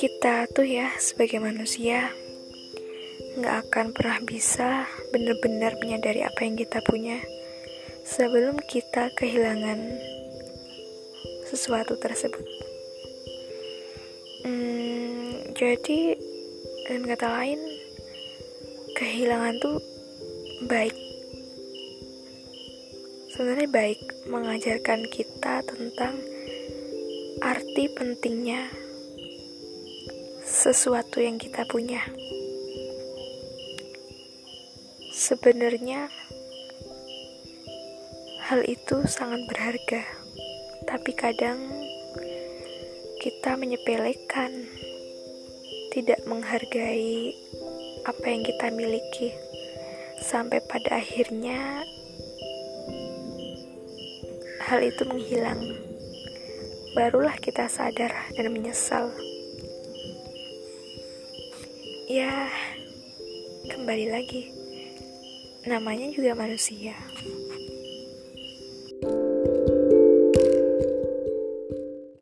Kita tuh ya sebagai manusia nggak akan pernah bisa benar-benar menyadari apa yang kita punya sebelum kita kehilangan sesuatu tersebut. Hmm, jadi dengan kata lain, kehilangan tuh baik. Sebenarnya baik mengajarkan kita tentang arti pentingnya sesuatu yang kita punya. Sebenarnya hal itu sangat berharga, tapi kadang kita menyepelekan, tidak menghargai apa yang kita miliki, sampai pada akhirnya hal itu menghilang. Barulah kita sadar dan menyesal. Ya, kembali lagi, namanya juga manusia.